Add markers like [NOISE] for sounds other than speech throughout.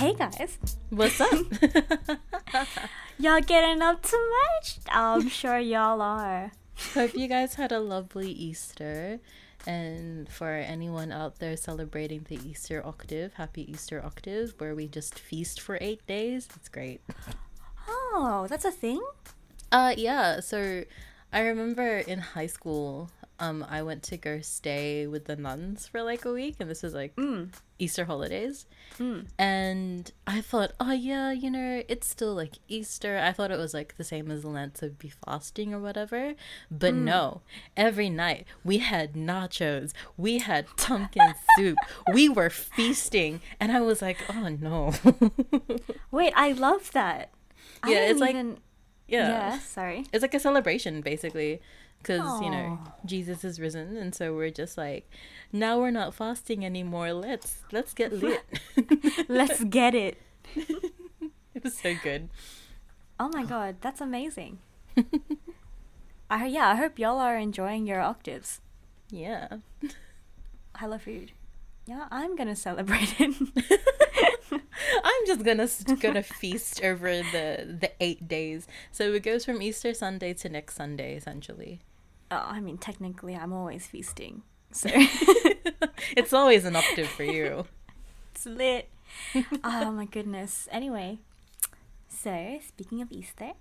Hey guys. What's up? [LAUGHS] [LAUGHS] Y'all getting up too much? I'm sure y'all are. Hope you guys had a lovely Easter. And for anyone out there celebrating the Easter octave, happy Easter octave, where we just feast for eight days. It's great. Oh, that's a thing? Uh yeah, so I remember in high school, um, I went to go stay with the nuns for like a week, and this was like mm. Easter holidays. Mm. And I thought, oh yeah, you know, it's still like Easter. I thought it was like the same as Lent, so be fasting or whatever. But mm. no, every night we had nachos, we had pumpkin [LAUGHS] soup, we were feasting, and I was like, oh no. [LAUGHS] Wait, I love that. Yeah, didn't it's like- even... yeah. yeah, sorry. it's like a celebration basically because you know jesus is risen and so we're just like now we're not fasting anymore let's let's get lit [LAUGHS] Let's get it. [LAUGHS] it was so good Oh my god, that's amazing. [LAUGHS] I yeah, I hope y'all are enjoying your octaves. yeah Hello food. Yeah, I'm gonna celebrate it. i'm just gonna gonna feast over the the eight days so it goes from easter sunday to next sunday essentially oh, I mean, technically, I'm always feasting, so [LAUGHS] it's always an octave for you [LAUGHS] it's lit. oh my goodness. Anyway, so speaking of Easter,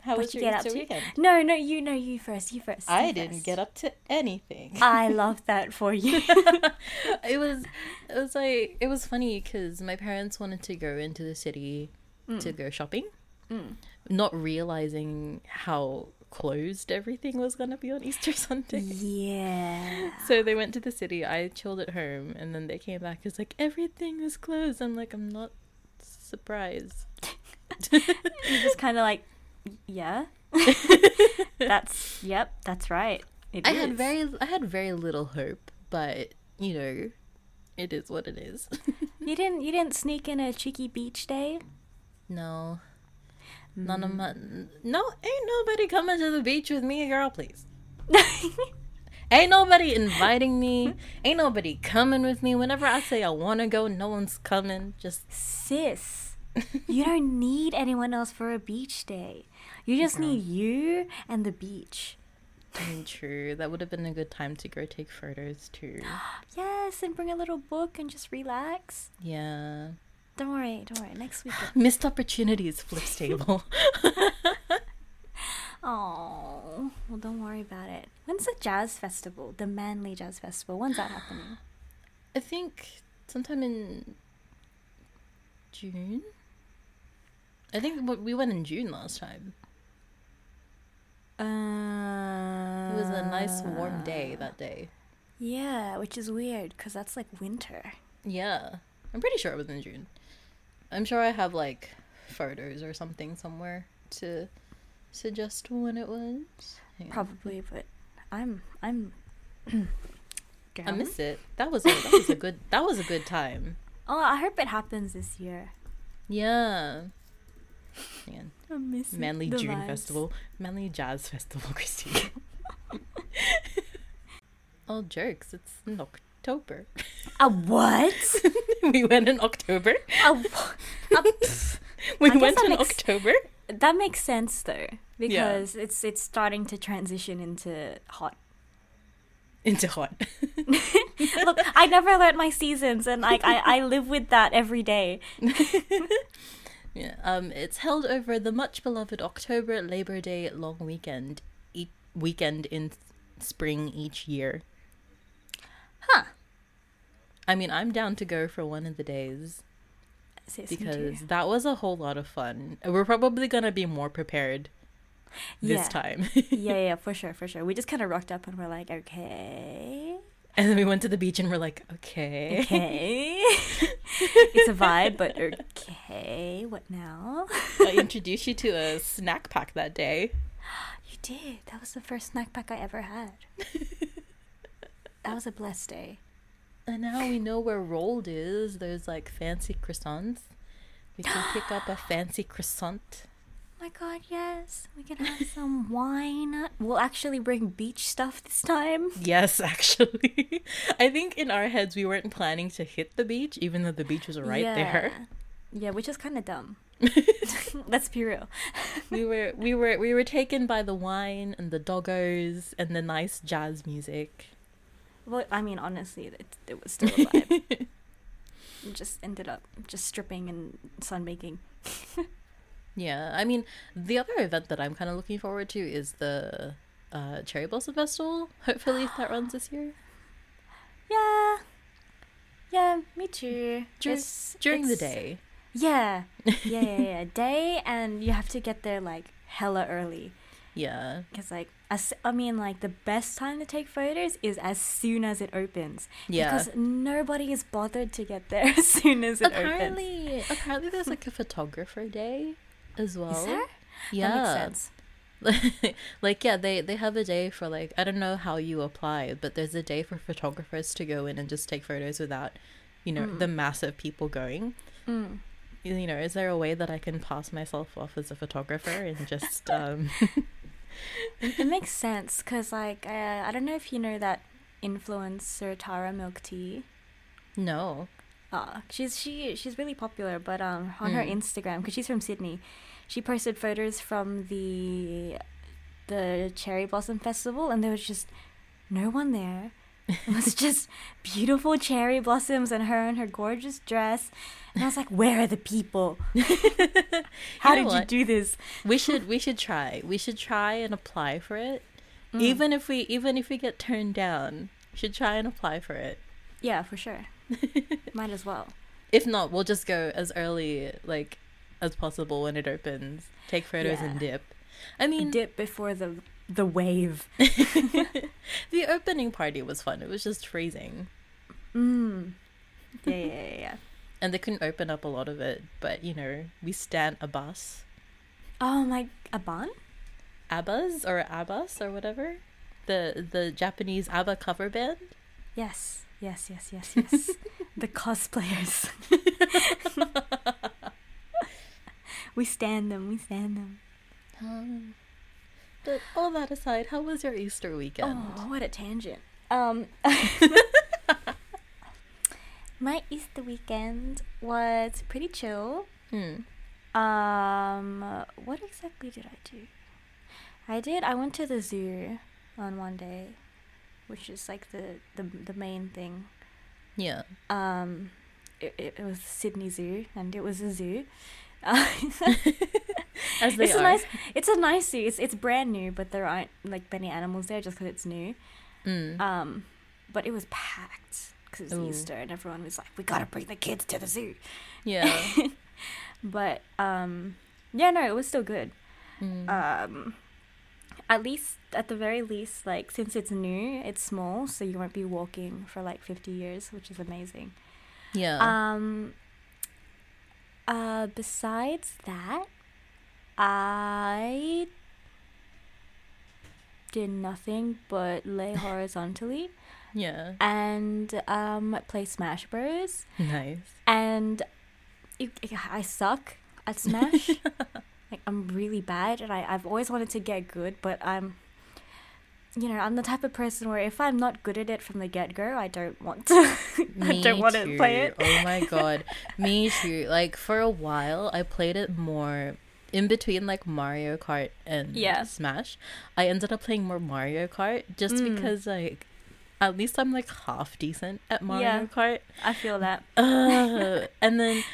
how was you your get up to? weekend No, no, you know, you first. You first. i you didn't get up to anything I [LAUGHS] love that for you. it was it was like it was funny because my parents wanted to go into the city to mm. go shopping mm. not realizing how closed everything was going to be on easter [LAUGHS] sunday yeah. so they went to the city i chilled at home and then they came back it's like everything is closed i'm like i'm not surprised [LAUGHS] You just kind of like, yeah. [LAUGHS] that's yep. That's right. It i had very i had very little hope but you know it is what it is You didn't. You didn't sneak in a cheeky beach day. No. None of mm-hmm. my no ain't nobody coming to the beach with me, girl, please. [LAUGHS] Ain't nobody inviting me. Ain't nobody coming with me. Whenever I say I wanna go, no one's coming. Just Sis, [LAUGHS] you don't need anyone else for a beach day. You just need you and the beach. I mean, true. That would have been a good time to go take photos too. [GASPS] Yes, and bring a little book and just relax. Yeah. Don't worry, don't worry. Next week. [LAUGHS] Missed opportunities, flips [LAUGHS] table. [LAUGHS] Oh, well, don't worry about it. When's the jazz festival? The Manly Jazz Festival. When's that happening? I think sometime in June. I think we went in June last time. Uh, It was a nice warm day that day. Yeah, which is weird because that's like winter. Yeah, I'm pretty sure it was in June. I'm sure I have like photos or something somewhere to suggest when it was. On. Probably, but I'm I'm. [CLEARS THROAT] I miss it. That was a, that was a good that was a good time. [LAUGHS] Oh, I hope it happens this year. Yeah. On. [LAUGHS] I miss Manly June vibes. Festival, Manly Jazz Festival, [LAUGHS] Christine. All jokes. It's in October. A what? [LAUGHS] we went in October. a, [LAUGHS] a. We I went in makes- October. that makes sense though because it's it's starting to transition into hot. Into hot. [LAUGHS] Look, I never learned my seasons, and like I, I live with that every day. Yeah, um, it's held over the much beloved October Labor Day long weekend, e- weekend in spring each year. Huh? I mean, I'm down to go for one of the days because that was a whole lot of fun. We're probably gonna be more prepared this Yeah. time. yeah, yeah, [LAUGHS] for sure, for sure. We just kind of rocked up and we're like, okay, and then we went to the beach and we're like, okay, okay, [LAUGHS] it's a vibe, but okay, what now? I [LAUGHS] introduced you to a snack pack that day. [GASPS] You did. That was the first snack pack I ever had. that was a blessed day. And now we know where rolled is. There's like fancy croissants. We can [GASPS] pick up a fancy croissant. Oh my god, yes. We can have some [LAUGHS] wine. We'll actually bring beach stuff this time. Yes, [LAUGHS] actually. I think in our heads we weren't planning to hit the beach, even though the beach was right there. Yeah, which is kind of dumb. [LAUGHS] Let's be real. we were we were we were taken by the wine and the doggos and the nice jazz music. Well, I mean, honestly, it, it was still a vibe. [LAUGHS] just ended up just stripping and sunbaking. [LAUGHS] yeah, I mean, the other event that I'm kind of looking forward to is the uh, Cherry Blossom Festival. Hopefully, [GASPS] that runs this year. Yeah, yeah, me too. Dur- it's, during it's, the day. Yeah, yeah, [LAUGHS] yeah, yeah. day, and you have to get there like hella early. Yeah. Because, like, as, I mean, like, the best time to take photos is as soon as it opens. Yeah. Because nobody is bothered to get there [LAUGHS] as soon as it apparently, opens. Apparently, there's like a photographer day as well. Is there? Yeah. That makes sense. [LAUGHS] like yeah they they have a day for like i don't know how you apply but there's a day for photographers to go in and just take photos without you know Mm. the massive people going Mm. you know is there a way that i can pass myself off as a photographer and just [LAUGHS] um It, it makes sense because, like, uh, I don't know if you know that influencer Tara Milk Tea. no Uh, she's she she's really popular, but um, on her Mm. Instagram, because she's from Sydney, she posted photos from the the Cherry Blossom Festival, and there was just no one there. [LAUGHS] It was just beautiful cherry blossoms and her in her gorgeous dress, and I was like, "Where are the people? [LAUGHS] [LAUGHS] How know did what? you do this?" we should we should try we should try and apply for it Mm. even if we even if we get turned down we should try and apply for it Yeah, for sure. Might as well. if not we'll just go as early like as possible when it opens take photos and dip i mean Dip before the the wave. [LAUGHS] the opening party was fun. It was just freezing. Mm. Yeah, yeah, yeah, yeah. [LAUGHS] And they couldn't open up a lot of it, but you know, we stand a bus. Oh my, a bun? Abbas or Abbas or whatever. The the Japanese ABBA cover band. Yes, yes, yes, yes, yes. [LAUGHS] the cosplayers. we stand them. We stand them. Um, but all that aside, how was your Easter weekend? Oh, what a tangent. Um, [LAUGHS] my Easter weekend was pretty chill. Hmm. Um, what exactly did I do? I did. I went to the zoo on one day, which is like the the the main thing. Yeah. Um, it, it, it was Sydney Zoo, and it was a zoo. [LAUGHS] As they it's a nice, it's a nice zoo. It's it's brand new, but there aren't like many animals there just because it's new. Mm. Um, but it was packed because it's Ooh. Easter, and everyone was like, "We gotta bring the kids to the zoo." yeah. [LAUGHS] But um, yeah, no, it was still good. Mm. Um, at least, at the very least, like since it's new, it's small, so you won't be walking for like fifty years, which is amazing. yeah. Um. Uh. Besides that, I did nothing but lay [LAUGHS] horizontally yeah. and um play Smash Bros. Nice. And it, it- I suck at Smash. [LAUGHS] like I'm really bad, and I I've always wanted to get good, but I'm. You know, I'm the type of person where if I'm not good at it from the get go, I don't want to. [LAUGHS] I don't want to play it. Oh my [LAUGHS] god. Me too. Like for a while I played it more in between like Mario Kart and Yeah. Smash. I ended up playing more Mario Kart just Mm. because like at least I'm like half decent at Mario Yeah. Kart. I feel that. Ugh. and then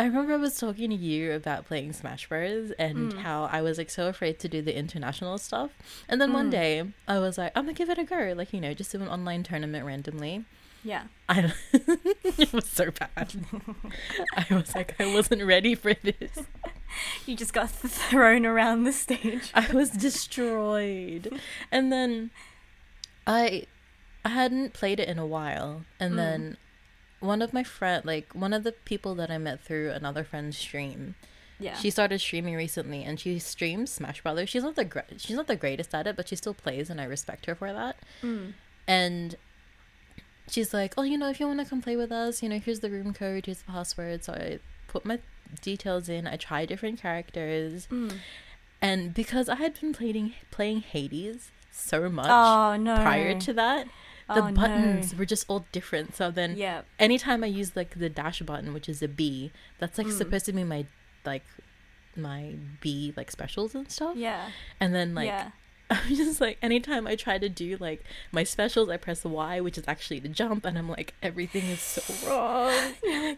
I remember I was talking to you about playing Smash Bros. and Mm. how I was like so afraid to do the international stuff. And then one Mm. day I was like, I'm gonna give it a go. Like, you know, just do an online tournament randomly. Yeah. I [LAUGHS] it was so bad. I was like, I wasn't ready for this. [LAUGHS] You just got thrown around the stage. I was destroyed. And then I I hadn't played it in a while. And Mm. then one of my friend like one of the people that I met through another friend's stream, Yeah. she started streaming recently and she streams Smash Brothers. She's not the gre- she's not the greatest at it, but she still plays and I respect her for that. Mm. And she's like, "Oh, you know, if you want to come play with us, you know, here's the room code, here's the password." So I put my details in. I try different characters, Mm. and because I had been playing playing Hades so much Oh no. prior to that, the Oh, buttons no. were just all different. So then, Yeah. anytime I use like the dash button, which is a B, that's like Mm. supposed to be my like my B like specials and stuff. Yeah. And then like yeah. [LAUGHS] I'm just like anytime I try to do like my specials, I press Y, which is actually to jump, and I'm like everything is so [SIGHS] wrong.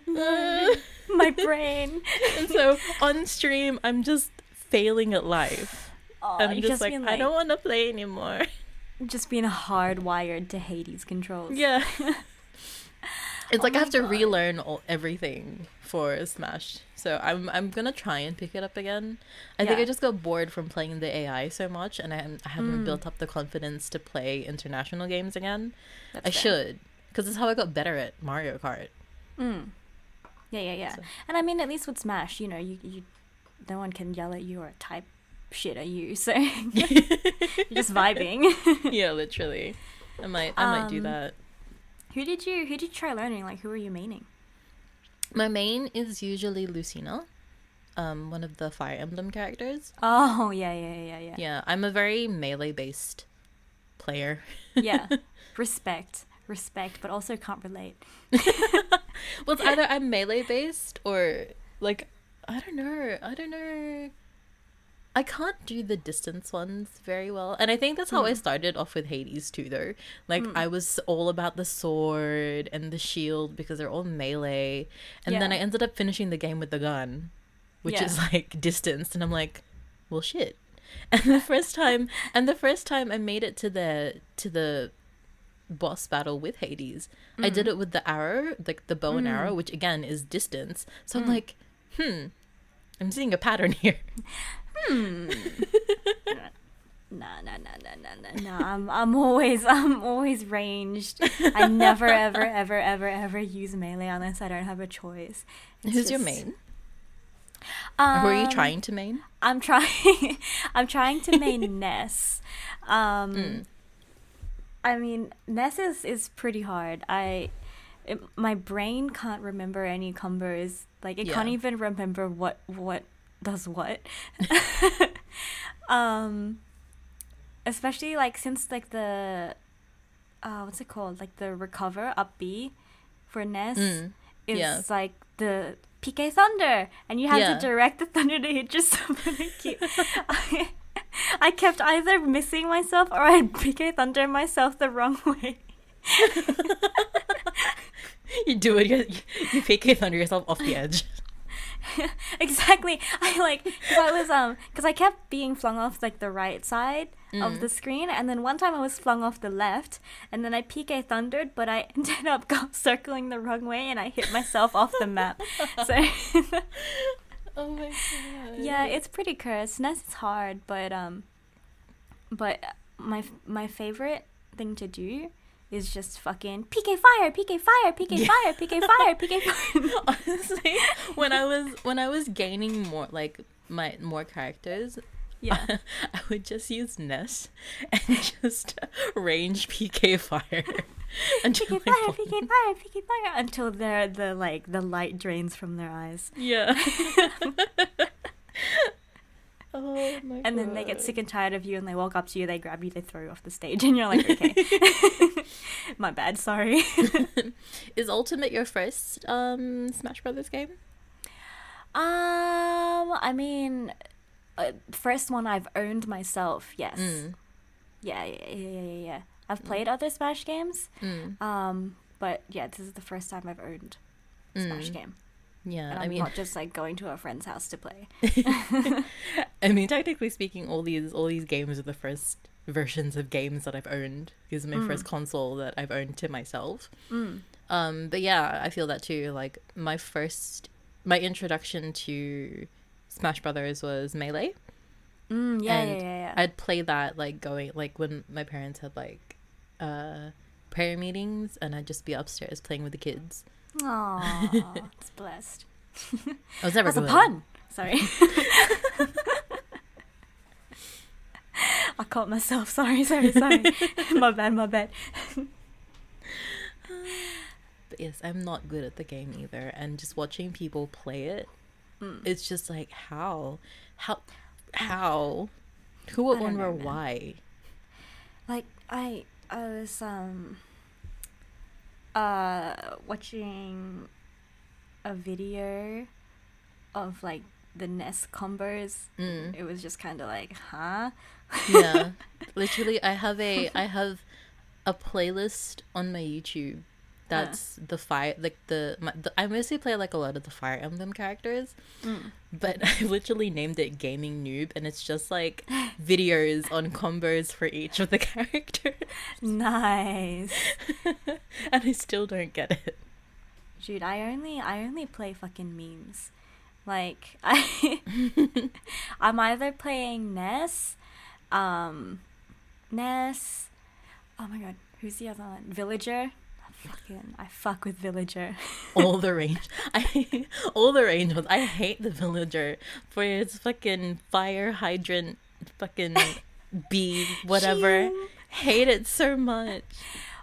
"No, [LAUGHS] My [LAUGHS] brain. and so on stream, I'm just failing at life. Oh, I'm just, like, been, I don't want to play anymore. Just being hardwired to Hades controls. Yeah. it's Oh like I my have to God. relearn all, everything for Smash. So I'm I'm gonna try and pick it up again. I think I just got bored from playing the AI so much, and I, haven't- I haven't Mm. built up the confidence to play international games again. That's I fair. should, because it's how I got better at Mario Kart. Mm. Yeah, yeah, yeah. So- And I mean, at least with Smash, you know, you, you no one can yell at you or type shit at you, so [LAUGHS] just vibing. [LAUGHS] yeah, literally. I might I might do Um, that. who did you who did you try learning? Like, who are you maining? My main is usually Lucina, um, one of the Fire Emblem characters. Oh, yeah, yeah, yeah, yeah. Yeah, I'm a very melee based player. yeah. [LAUGHS] Respect, respect, but also can't relate. Well, it's either I'm melee based or like I don't know. I don't know. I can't do the distance ones very well, and I think that's how I Hmm. started off with Hades too. Though, like Hmm. I was all about the sword and the shield because they're all melee, and then I ended up finishing the game with the gun, which Yeah. is like distance, and I'm like, well, shit. [LAUGHS] And the first time, and the first time I made it to the to the boss battle with Hades, I did it with the arrow, like the bow and Mm. arrow, which again is distance. So I'm Mm. like, hmm, I'm seeing a pattern here. Hmm. Nah, nah, nah, nah, nah, nah, nah. I'm, I'm always, I'm always ranged. I never, ever, ever, ever, ever use melee unless I don't have a choice. It's Who's your main? Or Who are you Um, trying to main? I'm trying. [LAUGHS] I'm trying to main [LAUGHS] Ness. Um, Mm. I mean, Ness is is pretty hard. I, it, my brain can't remember any combos. Like it can't even remember what what does what. [LAUGHS] um, especially like since like the, uh, what's it called? Like the recover up B, for Ness Mm. is yeah. like the PK Thunder, and you have Yeah. to direct the thunder to hit just [LAUGHS] somebody cute. I, I kept either missing myself or I'd PK Thunder myself the wrong way. [LAUGHS] [LAUGHS] You do it. You, you PK thunder yourself off the edge. [LAUGHS] exactly. I like because I was um because I kept being flung off like the right side of Mm. the screen, and then one time I was flung off the left, and then I PK thundered, but I [LAUGHS] ended up go- circling the wrong way, and I hit myself off the map. So. Oh my god. Yeah, it's pretty cursed. Ness is hard, but um, but my my favorite thing to do is just fucking PK fire, PK fire, PK Yeah. fire, PK fire, PK [LAUGHS] fire. honestly when i was when i was gaining more like my more characters yeah, [LAUGHS] i would just use ness and [LAUGHS] just range pk fire until PK fire. PK fire, PK fire until they're the like the light drains from their eyes, yeah oh my god. and then they get sick and tired of you, and they walk up to you, they grab you, they throw you off the stage, and you're like, okay, [LAUGHS] [LAUGHS] my bad, sorry. [LAUGHS] is ultimate your first um smash brothers game Um, I mean, uh, first one I've owned myself. Yes. Mm. Yeah, yeah, yeah, yeah, yeah. I've played other Smash games. Mm. Um, but yeah, this is the first time I've owned a Smash Mm. game, yeah and i I'm mean not just like going to a friend's house to play. I mean, technically speaking, all these all these games are the first versions of games that I've owned. This is my Mm. first console that I've owned to myself. Mm. Um, but yeah, I feel that too. Like my first, my introduction to Smash Brothers was Melee. Mm, yeah, And yeah, yeah, yeah. I'd play that like going like when my parents had like uh prayer meetings, and I'd just be upstairs playing with the kids. Aw, it's blessed. I was never That's a pun. Sorry. [LAUGHS] I caught myself. [LAUGHS] Sorry, sorry, sorry. [LAUGHS] my bad, my bad. But yes, I'm not good at the game either, and just watching people play it mm. it's just like how how how who would wonder why like i i was um uh watching a video of like the Ness combos. Mm. It was just kind of like, huh? yeah, [LAUGHS] literally, I have a I have a playlist on my YouTube. That's the fire, like the, my, the, I mostly play like a lot of the Fire Emblem characters, mm. but [LAUGHS] I literally named it Gaming Noob, and it's just like videos on combos for each of the [LAUGHS] characters. Nice. and I still don't get it. Dude, I only I only play fucking memes. Like [LAUGHS] I I'm either playing Ness, um Ness Oh my god, who's the other one? Villager? I fucking I fuck with Villager. [LAUGHS] all the range. I all the range ones. I hate the Villager for its fucking fire hydrant fucking bee [LAUGHS] whatever. hate it so much.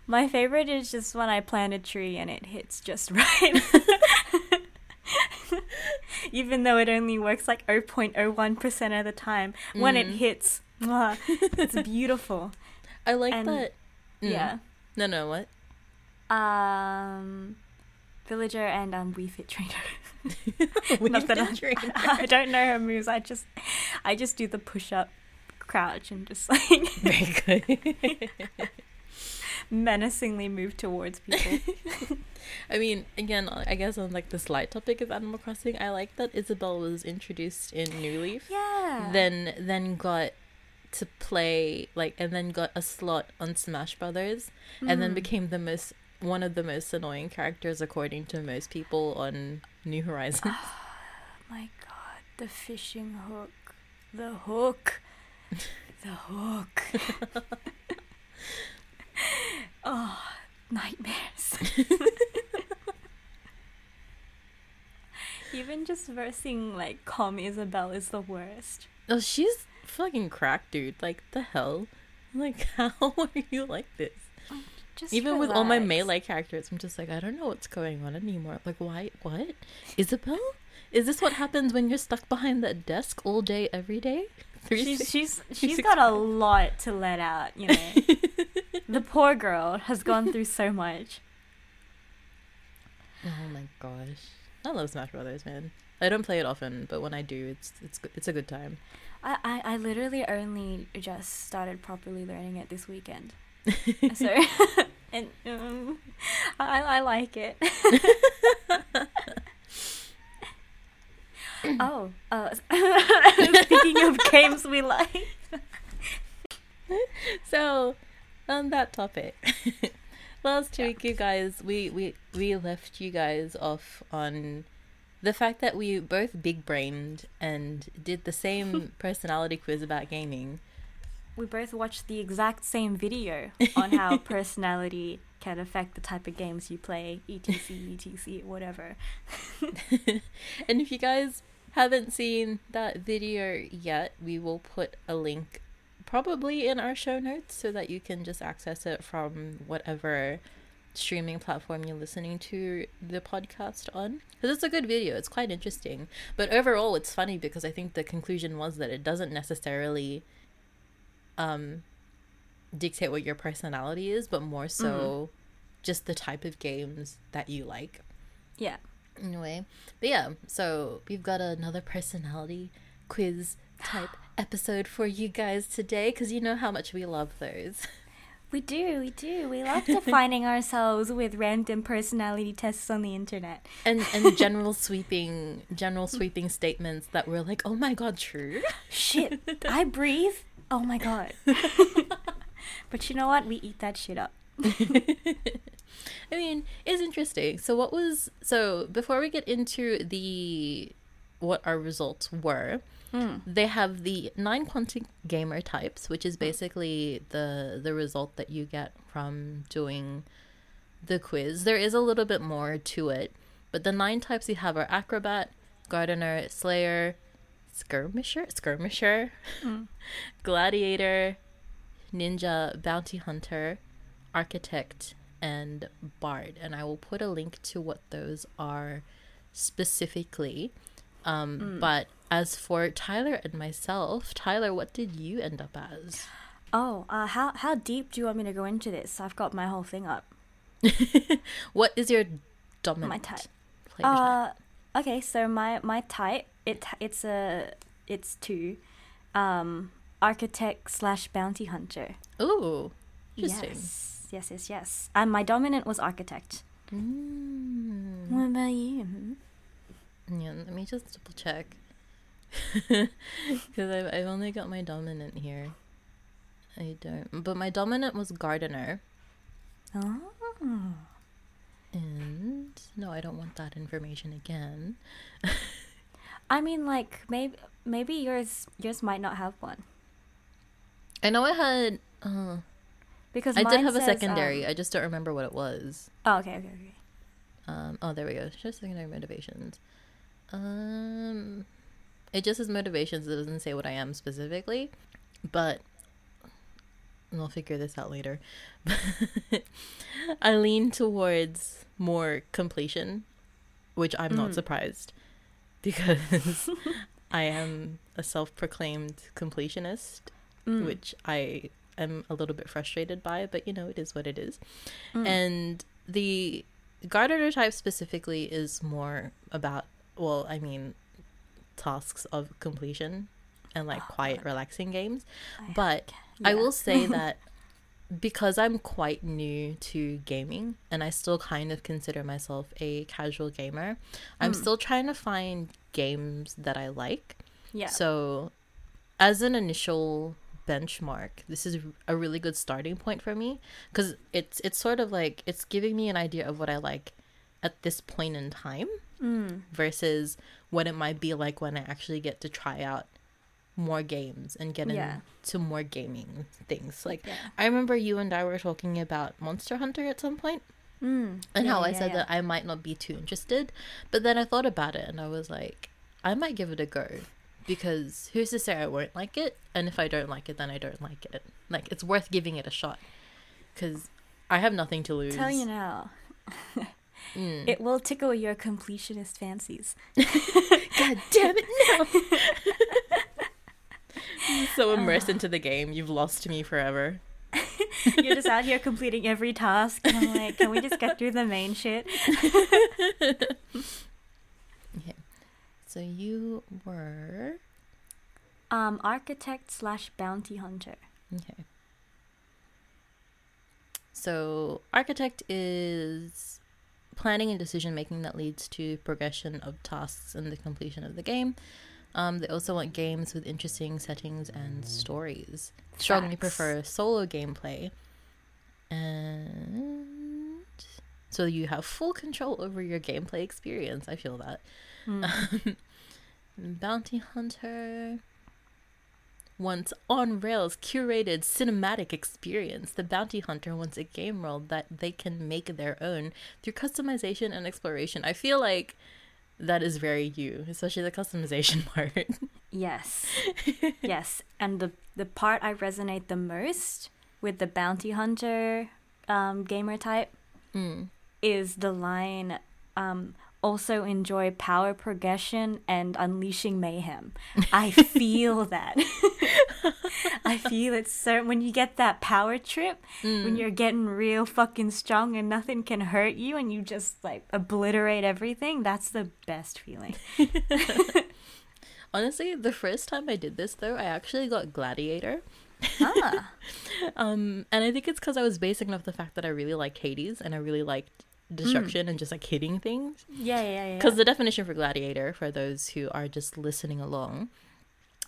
My favorite is just when I plant a tree and it hits just right. [LAUGHS] Even though it only works like 0.01% of the time, mm. when it mm. hits, mwah, it's [LAUGHS] beautiful. I like and, that. Mm. Yeah. No, no, what? Um, Villager and um, Wii Fit Trainer. [LAUGHS] Not that I, I don't know her moves. I just, I just do the push up, crouch, and just like. Very good menacingly move towards people. [LAUGHS] I mean, again, I guess on like the slight topic of Animal Crossing, I like that Isabelle was introduced in New Leaf. Yeah. Then then got to play like and then got a slot on Smash Brothers mm. and then hmm. became the most one of the most annoying characters according to most people on New Horizons. Oh, my god, the fishing hook. The hook. [LAUGHS] The hook. [LAUGHS] oh, nightmares. [LAUGHS] Even just versing like Calm Isabelle is the worst. Oh, she's fucking cracked, dude. Like the hell? Like [LAUGHS] how are you like this? Mm, just Even relax. with all my melee characters, I'm just like, I don't know what's going on anymore. Like, why? What? Isabelle? Is this what happens when you're stuck behind that desk all day, every day? [LAUGHS] She's she's she's got a lot to let out, you know. The poor girl has gone through so much. [LAUGHS] Oh my gosh, I love Smash Brothers, man. I don't play it often, but when I do, it's it's it's a good time. I, I, I literally only just started properly learning it this weekend. [LAUGHS] so [LAUGHS] and um, I I like it. oh, uh, speaking of games we like. so, on that topic, [LAUGHS] last yeah. week you guys we we we left you guys off on the fact that we both big brained and did the same [LAUGHS] personality quiz about gaming. We both watched the exact same video [LAUGHS] on how personality can affect the type of games you play, etc, etc, whatever. and if you guys haven't seen that video yet, we will put a link probably in our show notes so that you can just access it from whatever streaming platform you're listening to the podcast on. Because it's a good video it's quite interesting. But overall it's funny because i think the conclusion was that it doesn't necessarily um dictate what your personality is but more so mm-hmm. just the type of games that you like. Yeah. Anyway but yeah so we've got another personality quiz type [GASPS] [GASPS] [GASPS] episode for you guys today because you know how much we love those [LAUGHS] We do, we do. We love [LAUGHS] defining ourselves with random personality tests on the internet. And and [LAUGHS] general sweeping general sweeping statements that were like, "Oh my god, true." Shit. I breathe. Oh my god. but you know what? We eat that shit up. I mean, it's interesting. So what was so before we get into the what our results were, Mm. They have the nine Quantic gamer types, which is basically the the result that you get from doing the quiz. There is a little bit more to it, but the nine types you have are acrobat, gardener, slayer, skirmisher, skirmisher, mm. [LAUGHS] gladiator, ninja, bounty hunter, architect, and bard. And I will put a link to what those are specifically Um, Mm. But as for Tyler and myself, Tyler, what did you end up as? Oh, uh, how how deep do you want me to go into this? I've got my whole thing up. [LAUGHS] what is your dominant My type. player type? Uh, okay, so my my type it it's a it's two, um, architect slash bounty hunter. Ooh, interesting. Yes, yes, yes, yes. And my dominant was architect. Mm. What about you? Yeah, let me just double check. [LAUGHS] Because I've, I've only got my dominant here. I don't. But my dominant was gardener. Oh, And no, I don't want that information again. [LAUGHS] I mean, like maybe maybe yours yours might not have one I know I had. Uh, because I did have a secondary. um, I just don't remember what it was. oh, okay, okay, okay. Um, oh, there we go. Show secondary motivations. Um, it just says motivations. It doesn't say what I am specifically, but we'll figure this out later. [LAUGHS] I lean towards more completion, which I'm not Mm. surprised because [LAUGHS] I am a self-proclaimed completionist, Mm, which I am a little bit frustrated by. But you know, it is what it is. mm. And the gardener type specifically is more about, well, I mean, tasks of completion and like Oh, quiet, God. relaxing games. I- But I will say [LAUGHS] that because I'm quite new to gaming and I still kind of consider myself a casual gamer, I'm Mm. still trying to find games that I like. yeah. So, as an initial benchmark, this is a really good starting point for me because it's it's sort of like it's giving me an idea of what I like at this point in time Mm, versus what it might be like when I actually get to try out more games and get Yeah. into more gaming things. Like yeah. I remember you and I were talking about Monster Hunter at some point Mm, and yeah, how I said that I might not be too interested. But then I thought about it and I was like, I might give it a go because who's to say I won't like it? And if I don't like it, then I don't like it. Like it's worth giving it a shot because I have nothing to lose. Tell you now, [LAUGHS] Mm. it will tickle your completionist fancies. [LAUGHS] God damn it, no! [LAUGHS] You're so immersed into the game, you've lost me forever. [LAUGHS] You're just out here completing every task, and I'm like, can we just get through the main shit? Okay. So you were Um, architect slash bounty hunter. Okay. So, architect is planning and decision making that leads to progression of tasks and the completion of the game. Um, they also want games with interesting settings and stories. Strongly Facts. prefer solo gameplay. And so you have full control over your gameplay experience. I feel that. Mm. [LAUGHS] Bounty Hunter. Wants on rails curated cinematic experience. The Bounty Hunter wants a game world that they can make their own through customization and exploration. I feel like that is very you, especially the customization [LAUGHS] part. Yes. [LAUGHS] yes. And the the part I resonate the most with the bounty hunter um, gamer type mm. is the line um, also enjoy power progression and unleashing mayhem. I [LAUGHS] feel that. [LAUGHS] I feel it so when you get that power trip, when you're getting real fucking strong and nothing can hurt you and you just like obliterate everything, that's the best feeling. [LAUGHS] Honestly, the first time I did this though, I actually got Gladiator. ah. Um, and I think it's because I was basing off the fact that I really like Hades and I really liked destruction and just like hitting things. Yeah, yeah, yeah. Because the definition for gladiator, for those who are just listening along,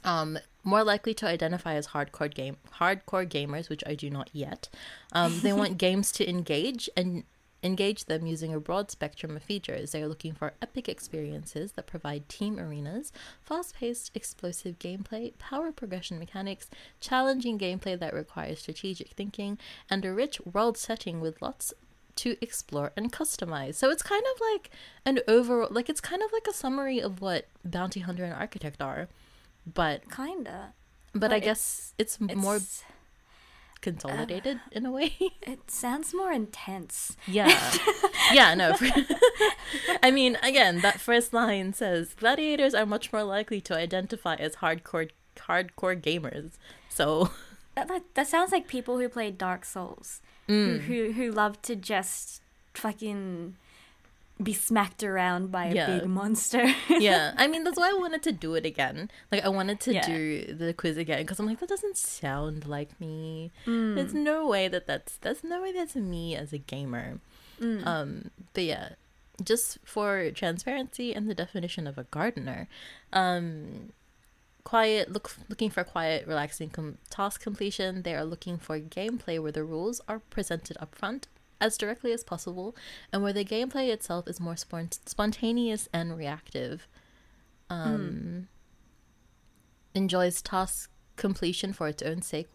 um, more likely to identify as hardcore game hardcore gamers, which I do not yet. Um, they want [LAUGHS] games to engage and engage them using a broad spectrum of features. They are looking for epic experiences that provide team arenas, fast-paced, explosive gameplay, power progression mechanics, challenging gameplay that requires strategic thinking, and a rich world setting with lots to explore and customize. So it's kind of like an overall, like it's kind of like a summary of what Bounty Hunter and Architect are, but kinda. but, But I guess it's, more. It's- consolidated uh, in a way. [LAUGHS] It sounds more intense. Yeah. [LAUGHS] yeah, no. [LAUGHS] I mean, again, that first line says gladiators are much more likely to identify as hardcore hardcore gamers. So That, that, that sounds like people who play Dark Souls, who, who who love to just fucking be smacked around by a Yeah. big monster. yeah, [LAUGHS] I mean that's why I wanted to do it again. Like I wanted to Yeah. do the quiz again because I'm like that doesn't sound like me. Mm. There's no way that that's that's no way that's me as a gamer. Mm. Um, but yeah, just for transparency and the definition of a gardener, um, quiet look looking for quiet, relaxing com- task completion. They are looking for gameplay where the rules are presented upfront as directly as possible, and where the gameplay itself is more spont- spontaneous and reactive. Um, enjoys task completion for its own sake,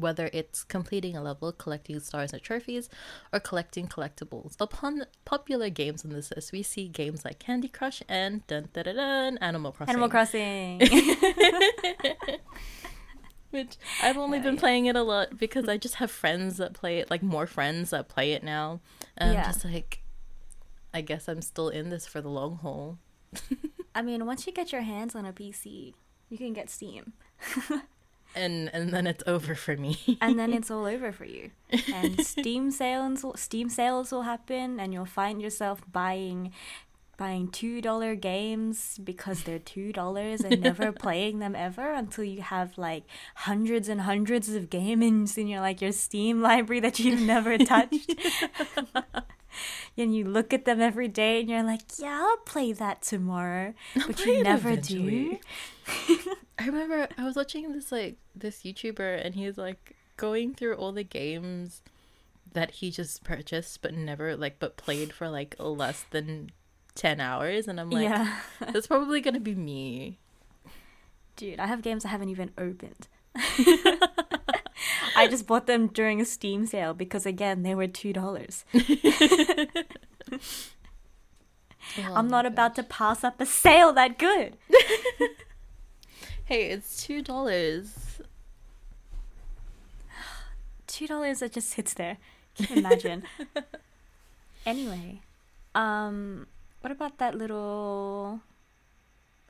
whether it's completing a level, collecting stars or trophies, or collecting collectibles. Upon popular games on this list, we see games like Candy Crush and dun, dun, dun, dun, Animal Crossing. Animal Crossing. [LAUGHS] Which I've only Yeah, been yeah. playing it a lot because I just have friends that play it, like more friends that play it now. And Yeah. I'm just like, I guess I'm still in this for the long haul. I mean, once you get your hands on a PC, you can get Steam, [LAUGHS] And and then it's over for me. and then [LAUGHS] it's all over for you. And Steam sales, Steam sales will happen, and you'll find yourself buying, buying two dollar games because they're two dollars and never [LAUGHS] playing them ever until you have like hundreds and hundreds of games in your like your Steam library that you've never [LAUGHS] touched. And you look at them every day, and you're like, "Yeah, I'll play that tomorrow," [LAUGHS] but you never eventually. do. [LAUGHS] I remember I was watching this like this YouTuber and he's like going through all the games that he just purchased but never like but played for like less than 10 hours and I'm like yeah. [LAUGHS] that's probably going to be me. Dude, I have games I haven't even opened. I just bought them during a Steam sale because again they were two dollars. [LAUGHS] Oh [LAUGHS] I'm not about to pass up a sale that good. [LAUGHS] Hey, it's $2. [SIGHS] Two dollars that just sits there. Can you imagine? anyway, um, what about that little,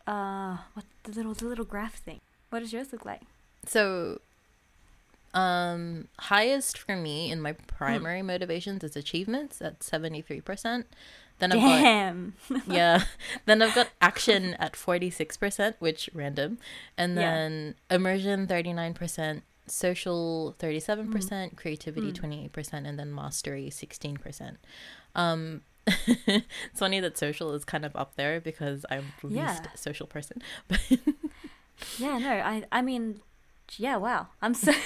uh, what the little the little graph thing? What does yours look like? So um highest for me in my Hmm. primary motivations is achievements at 73%. Then I've got [LAUGHS] yeah. Then I've got action at 46%, which random. And Yeah. then immersion 39%, social 37%, creativity Mm. 28%, and then mastery 16%. Um [LAUGHS] it's funny that social is kind of up there because I'm the least Yeah. social person. [LAUGHS] Yeah, no, I I mean, yeah, wow. I'm so. [LAUGHS]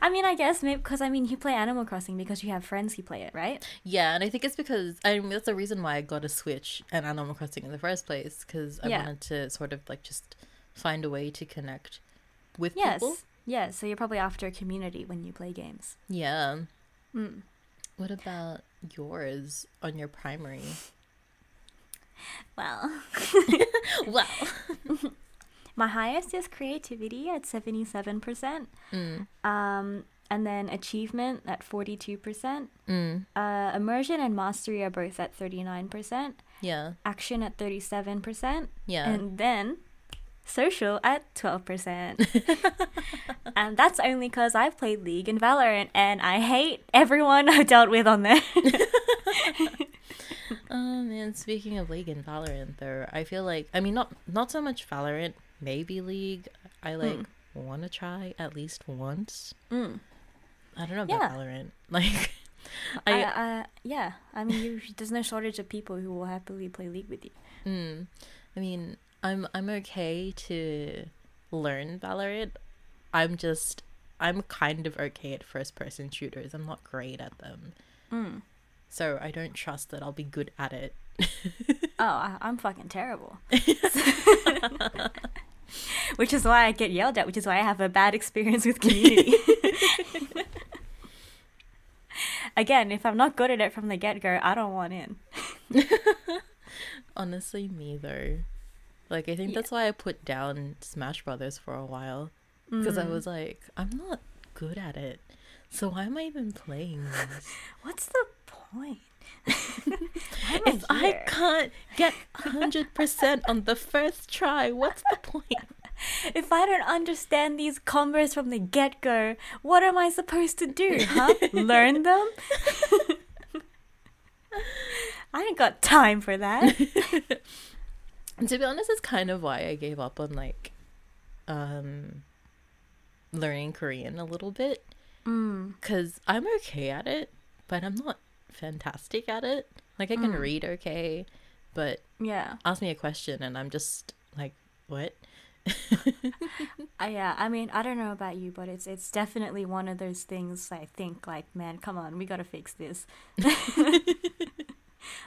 I mean, I guess maybe because I mean you play Animal Crossing because you have friends who play it, right? Yeah, and I think it's because I mean that's the reason why I got a Switch and Animal Crossing in the first place because I Yeah. wanted to sort of like just find a way to connect with people. Yes. people. Yeah, so you're probably after a community when you play games. Yeah. Mm. What about yours on your primary? Well, [LAUGHS] Well, [LAUGHS] my highest is creativity at seventy seven percent. mm, Um, and then achievement at forty two percent. mm, Uh, immersion and mastery are both at thirty nine percent. yeah, Action at thirty seven percent. yeah. And then social at 12%. [LAUGHS] and that's only because I've played League and Valorant and I hate everyone [LAUGHS] I've dealt with on there. [LAUGHS] Oh man, speaking of League and Valorant, though, I feel like I mean not not so much Valorant, maybe League. I like want to try at least once. Mm. I don't know about Yeah. Valorant. Like, I, I uh, yeah, I mean, you, there's no shortage of people who will happily play League with you. Mm. I mean, I'm I'm okay to learn Valorant. I'm just I'm kind of okay at first person shooters. I'm not great at them. Mm. So I don't trust that I'll be good at it. [LAUGHS] Oh, I, I'm fucking terrible. [LAUGHS] which is why I get yelled at, which is why I have a bad experience with community. [LAUGHS] Again, if I'm not good at it from the get go, I don't want in. Honestly, me though. Like I think Yeah. that's why I put down Smash Brothers for a while because I Mm. was like, I'm not good at it. So why am I even playing this? [LAUGHS] What's the point? If I can't get [LAUGHS] 100% on the first try, what's the point? [LAUGHS] If I don't understand these combos from the get go, what am I supposed to do, huh? Learn them? I ain't got time for that. And to be honest, it's kind of why I gave up on like um learning Korean a little bit Mm. cuz I'm okay at it, but I'm not fantastic at it. Like I can Mm. read okay, but Yeah. ask me a question and I'm just like, what? [LAUGHS] Uh, yeah, I mean, I don't know about you, but it's it's definitely one of those things I think like, man, come on, we gotta fix this. [LAUGHS] [LAUGHS]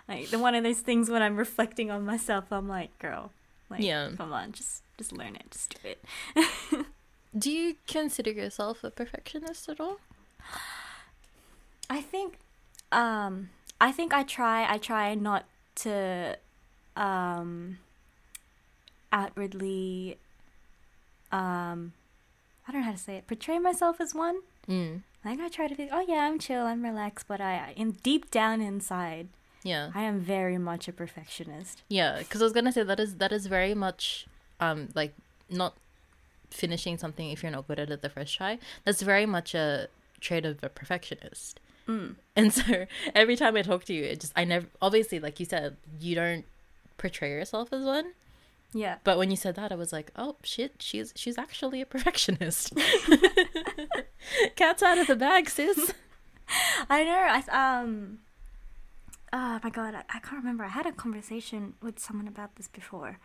like the one of those things when I'm reflecting on myself, I'm like, girl, like, Yeah. come on, just just learn it, just do it. Do you consider yourself a perfectionist at all? I think, um, I think I try, I try not to, um, outwardly, um, I don't know how to say it, portray myself as one. Mm. Like I try to think, oh yeah, I'm chill, I'm relaxed, but I, in deep down inside, Yeah. I am very much a perfectionist. Yeah, because I was gonna say that is that is very much um like not finishing something if you're not good at it the first try. That's very much a trait of a perfectionist. Mm. And so [LAUGHS] every time I talk to you, it just I never obviously like you said you don't portray yourself as one. Yeah. But when you said that, I was like, oh shit, she's she's actually a perfectionist. [LAUGHS] [LAUGHS] Cat's out of the bag, sis. I know. I um. Oh my god, I, I can't remember. I had a conversation with someone about this before,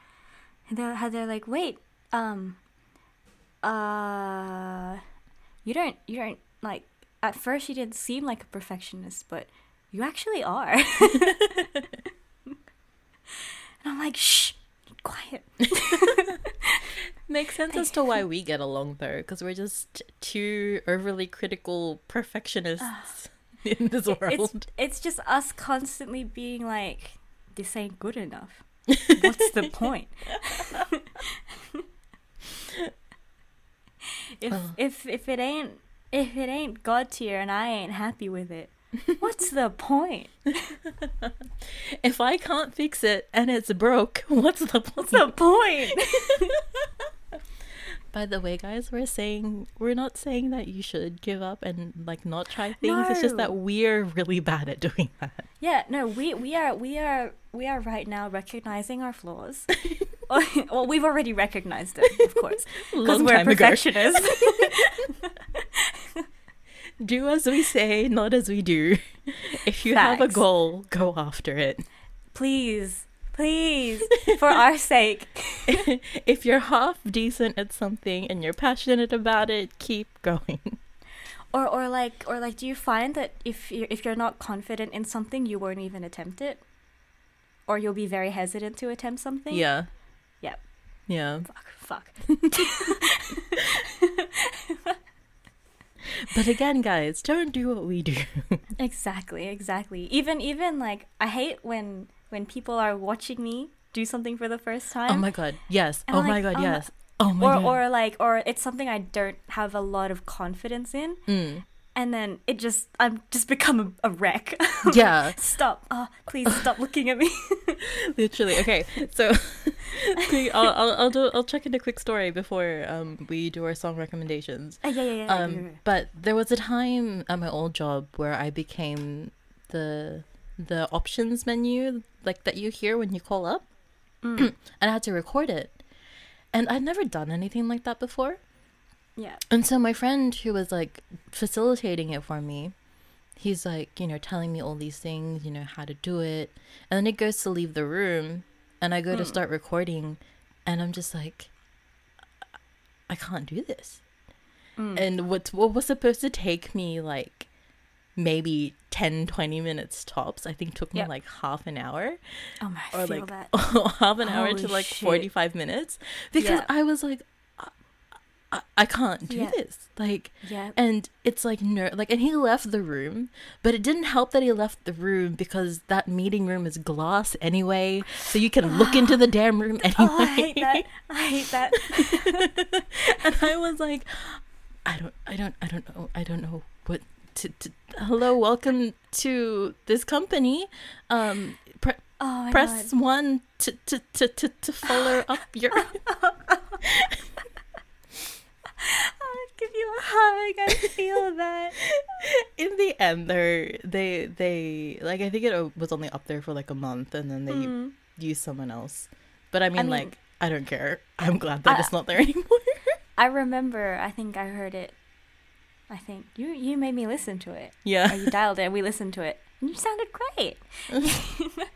and they're how they're like, wait, um, uh, you don't, you don't like. At first, you didn't seem like a perfectionist, but you actually are. [LAUGHS] and I'm like, shh, quiet. [LAUGHS] Makes sense as to why we get along though, because we're just two overly critical perfectionists [LAUGHS] in this It's world. it's just us constantly being like, this ain't good enough. What's the [LAUGHS] point? if Oh. if if it ain't if it ain't god tier and I ain't happy with it, [LAUGHS] what's the point? If I can't fix it and it's broke, what's the What's the point? By the way, guys, we're saying we're not saying that you should give up and like not try things. It's just that we're really bad at doing that. yeah, no, we we are we are we are right now recognizing our flaws. [LAUGHS] [LAUGHS] well, we've already recognized it, of course, [LAUGHS] because we're perfectionists. Do as we say, not as we do. If you have a goal, go after it. please, please, [LAUGHS] for our sake. [LAUGHS] if you're half decent at something and you're passionate about it, keep going. Or or like or like do you find that if you're if you're not confident in something you won't even attempt it? Or you'll be very hesitant to attempt something? Yeah. Yep. Yeah. Fuck. Fuck. [LAUGHS] But again, guys, don't do what we do. exactly, exactly. Even even like I hate when when people are watching me do something for the first time. oh my god. Yes. And Oh I'm my like, god, oh yes. Oh my or god. or like or it's something I don't have a lot of confidence in Mm. and then it just I'm just become a, a wreck. [LAUGHS] Yeah. stop. Oh, please stop looking at me. [LAUGHS] Literally. Okay. So [LAUGHS] I'll, I'll I'll do I'll check in a quick story before um we do our song recommendations. Uh, yeah, yeah, yeah. yeah, Um, yeah, yeah. but there was a time at my old job where I became the the options menu like that you hear when you call up, Mm. [CLEARS THROAT] and I had to record it, and I'd never done anything like that before. yeah. And so my friend who was like facilitating it for me, he's like, you know, telling me all these things, you know, how to do it. And then he goes to leave the room and I go to Mm. start recording and I'm just like I can't do this. Mm. And what what was supposed to take me like maybe 10 20 minutes tops, I think took me Yep. like half an hour Oh my, or like that. [LAUGHS] half an hour to like shit. 45 minutes because Yeah. I was like I, I, can't do Yeah. this. Like, Yeah. and it's like no, like, and he left the room, but it didn't help that he left the room because that meeting room is glass anyway, so you can look into the [GASPS] damn room anyway. Oh, I hate that. I hate that. [LAUGHS] and I was like, I don't, I don't, I don't know, I don't know to. to hello, welcome to this company. Um, pre- Oh press god. one to to to to, to follow up [LAUGHS] your. I'll give you a hug. I feel that. [LAUGHS] In the end, they they they like I think it was only up there for like a month, and then they Mm. used someone else. But I mean, mean- like I don't care. I'm glad that I- it's not there [LAUGHS] anymore. I remember. I think I heard it. I think you you made me listen to it. Or yeah, you dialed it. We listened to it. And you sounded great. [LAUGHS]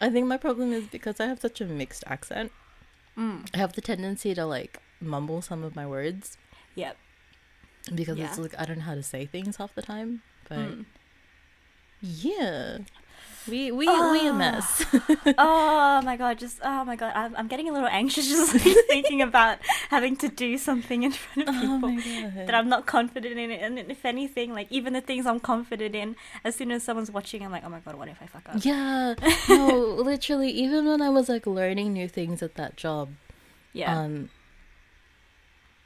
I think my problem is because I have such a mixed accent. Mm. I have the tendency to like mumble some of my words Yep. because it's like I don't know how to say things half the time. But Mm. yeah, we we we a mess. [LAUGHS] oh my god! Just oh my god! I'm, I'm getting a little anxious just [LAUGHS] thinking about having to do something in front of people. oh that I'm not confident in. And if anything, like even the things I'm confident in, as soon as someone's watching, I'm like, oh my god, what if I fuck up? Yeah, [LAUGHS] no, literally. Even when I was like learning new things at that job, Yeah. um,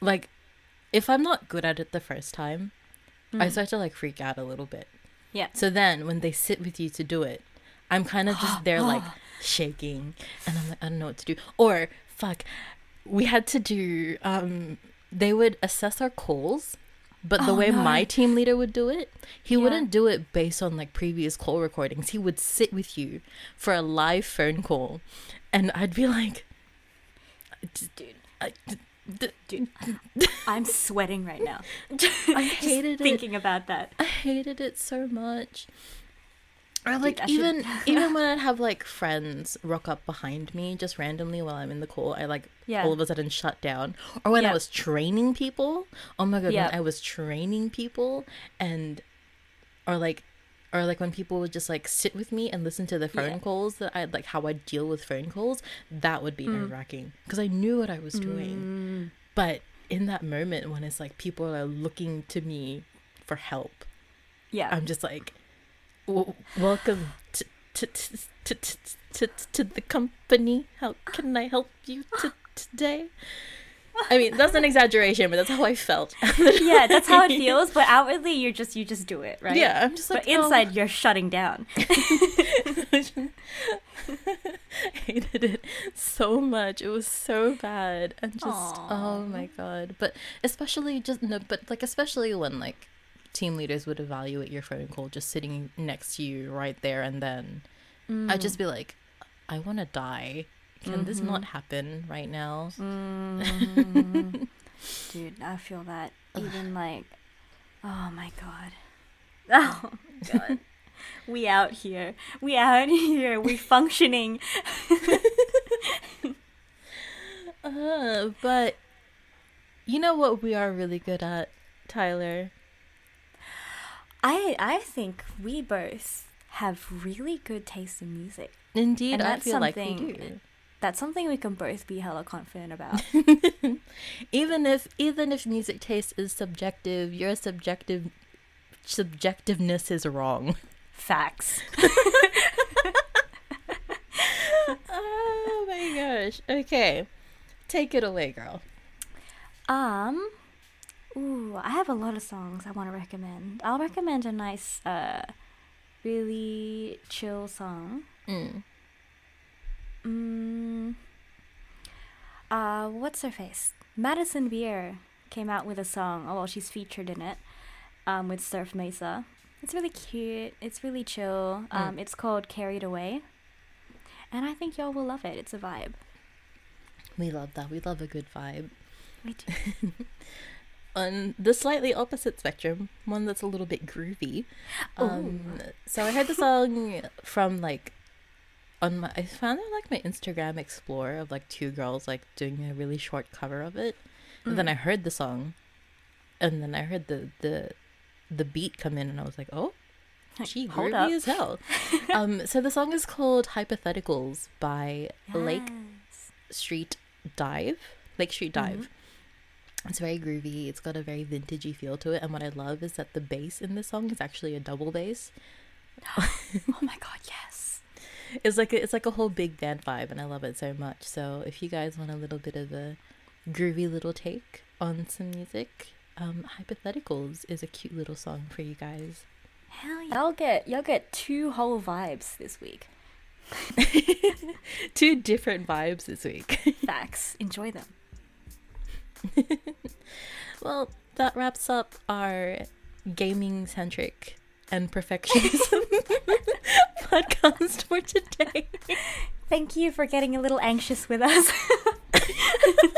like if I'm not good at it the first time, I Mm. start to like freak out a little bit. Yeah. So then when they sit with you to do it, I'm kind of just there like [GASPS] shaking, and I'm like, I don't know what to do. Or fuck, we had to do. Um, they would assess our calls. But the Oh, way no. my team leader would do it, he Yeah. wouldn't do it based on like previous call recordings. He would sit with you for a live phone call, and I'd be like, dude, I, d- dude, I'm sweating right now. [LAUGHS] I hated it. thinking about that. I hated it so much. Or like I should- even [LAUGHS] even when I'd have like friends rock up behind me just randomly while I'm in the call, I like Yeah. all of a sudden shut down. Or when I was training people, oh my god, Yeah. when I was training people and or like or like when people would just like sit with me and listen to the phone calls that I like how I deal with phone calls, that would be Mm. nerve wracking because I knew what I was doing. But in that moment when it's like people are looking to me for help, Yeah. I'm just like, w- welcome to to, to, to, to, to, the company. How can I help you to, today? I mean, that's an exaggeration, but that's how I felt. [LAUGHS] yeah, that's how it [LAUGHS] feels. But outwardly, you're just you just do it, right? Yeah, I'm just like, But inside, you're shutting down. [LAUGHS] oh. hated it so much. It was so bad, and just oh my god. But especially just no, but like especially when like team leaders would evaluate your phone call just sitting next to you right there and then. I'd just be like, I want to die. Can this not happen right now? Mm. [LAUGHS] Dude, I feel that. Even like, oh my god. [LAUGHS] [LAUGHS] Oh my god. we out here. We out here. We functioning. Uh, but you know what we are really good at, Tyler? I I think we both have really good taste in music. Indeed, And I that's feel like we do. That's something we can both be hella confident about. [LAUGHS] even if even if music taste is subjective, your subjective subjectiveness is wrong. Facts. [LAUGHS] oh my gosh. Okay. Take it away, girl. Um, ooh, I have a lot of songs I want to recommend. I'll recommend a nice, uh, really chill song. Mm. Mm, uh, what's her face? Madison Beer came out with a song. Oh, well, she's featured in it. Um, with Surf Mesa. It's really cute. It's really chill. Um, it's called Carried Away. And I think y'all will love it. It's a vibe. We love that. We love a good vibe. We do. [LAUGHS] On the slightly opposite spectrum, one that's a little bit groovy. Um, so I heard the song from like on my I found it like my Instagram explore of like two girls like doing a really short cover of it. And then I heard the song and then I heard the the the beat come in and I was like, "Oh, she Hold groovy up. as hell." [LAUGHS] um so the song is called Hypotheticals by Lake Street Dive, Lake Street Dive. It's very groovy. It's got a very vintagey feel to it. And what I love is that the bass in this song is actually a double bass. [GASPS] oh my [LAUGHS] god, yes. It's like a, it's like a whole big band vibe, and I love it so much. So if you guys want a little bit of a groovy little take on some music, um, Hypotheticals is a cute little song for you guys. Hell yeah! Y'all get y'all get two whole vibes this week. [LAUGHS] two different vibes this week. Facts. Enjoy them. [LAUGHS] well, that wraps up our gaming centric and perfectionism [LAUGHS] podcast for today. Thank you for getting a little anxious with us. [LAUGHS]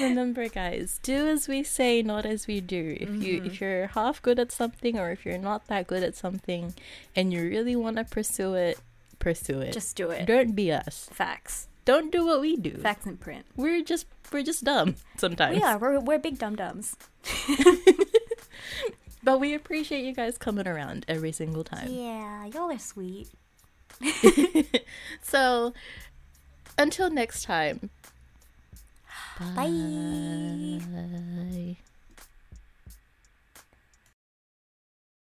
Remember guys, do as we say, not as we do. If you mm-hmm. if you're half good at something or if you're not that good at something and you really want to pursue it, pursue it. Just do it. Don't be us. Facts. Don't do what we do. Facts in print. We're just we're just dumb [LAUGHS] sometimes. Yeah, we're we're big dumb dumbs. [LAUGHS] but we appreciate you guys coming around every single time. Yeah, y'all are sweet. [LAUGHS] so until next time. Bye. Bye.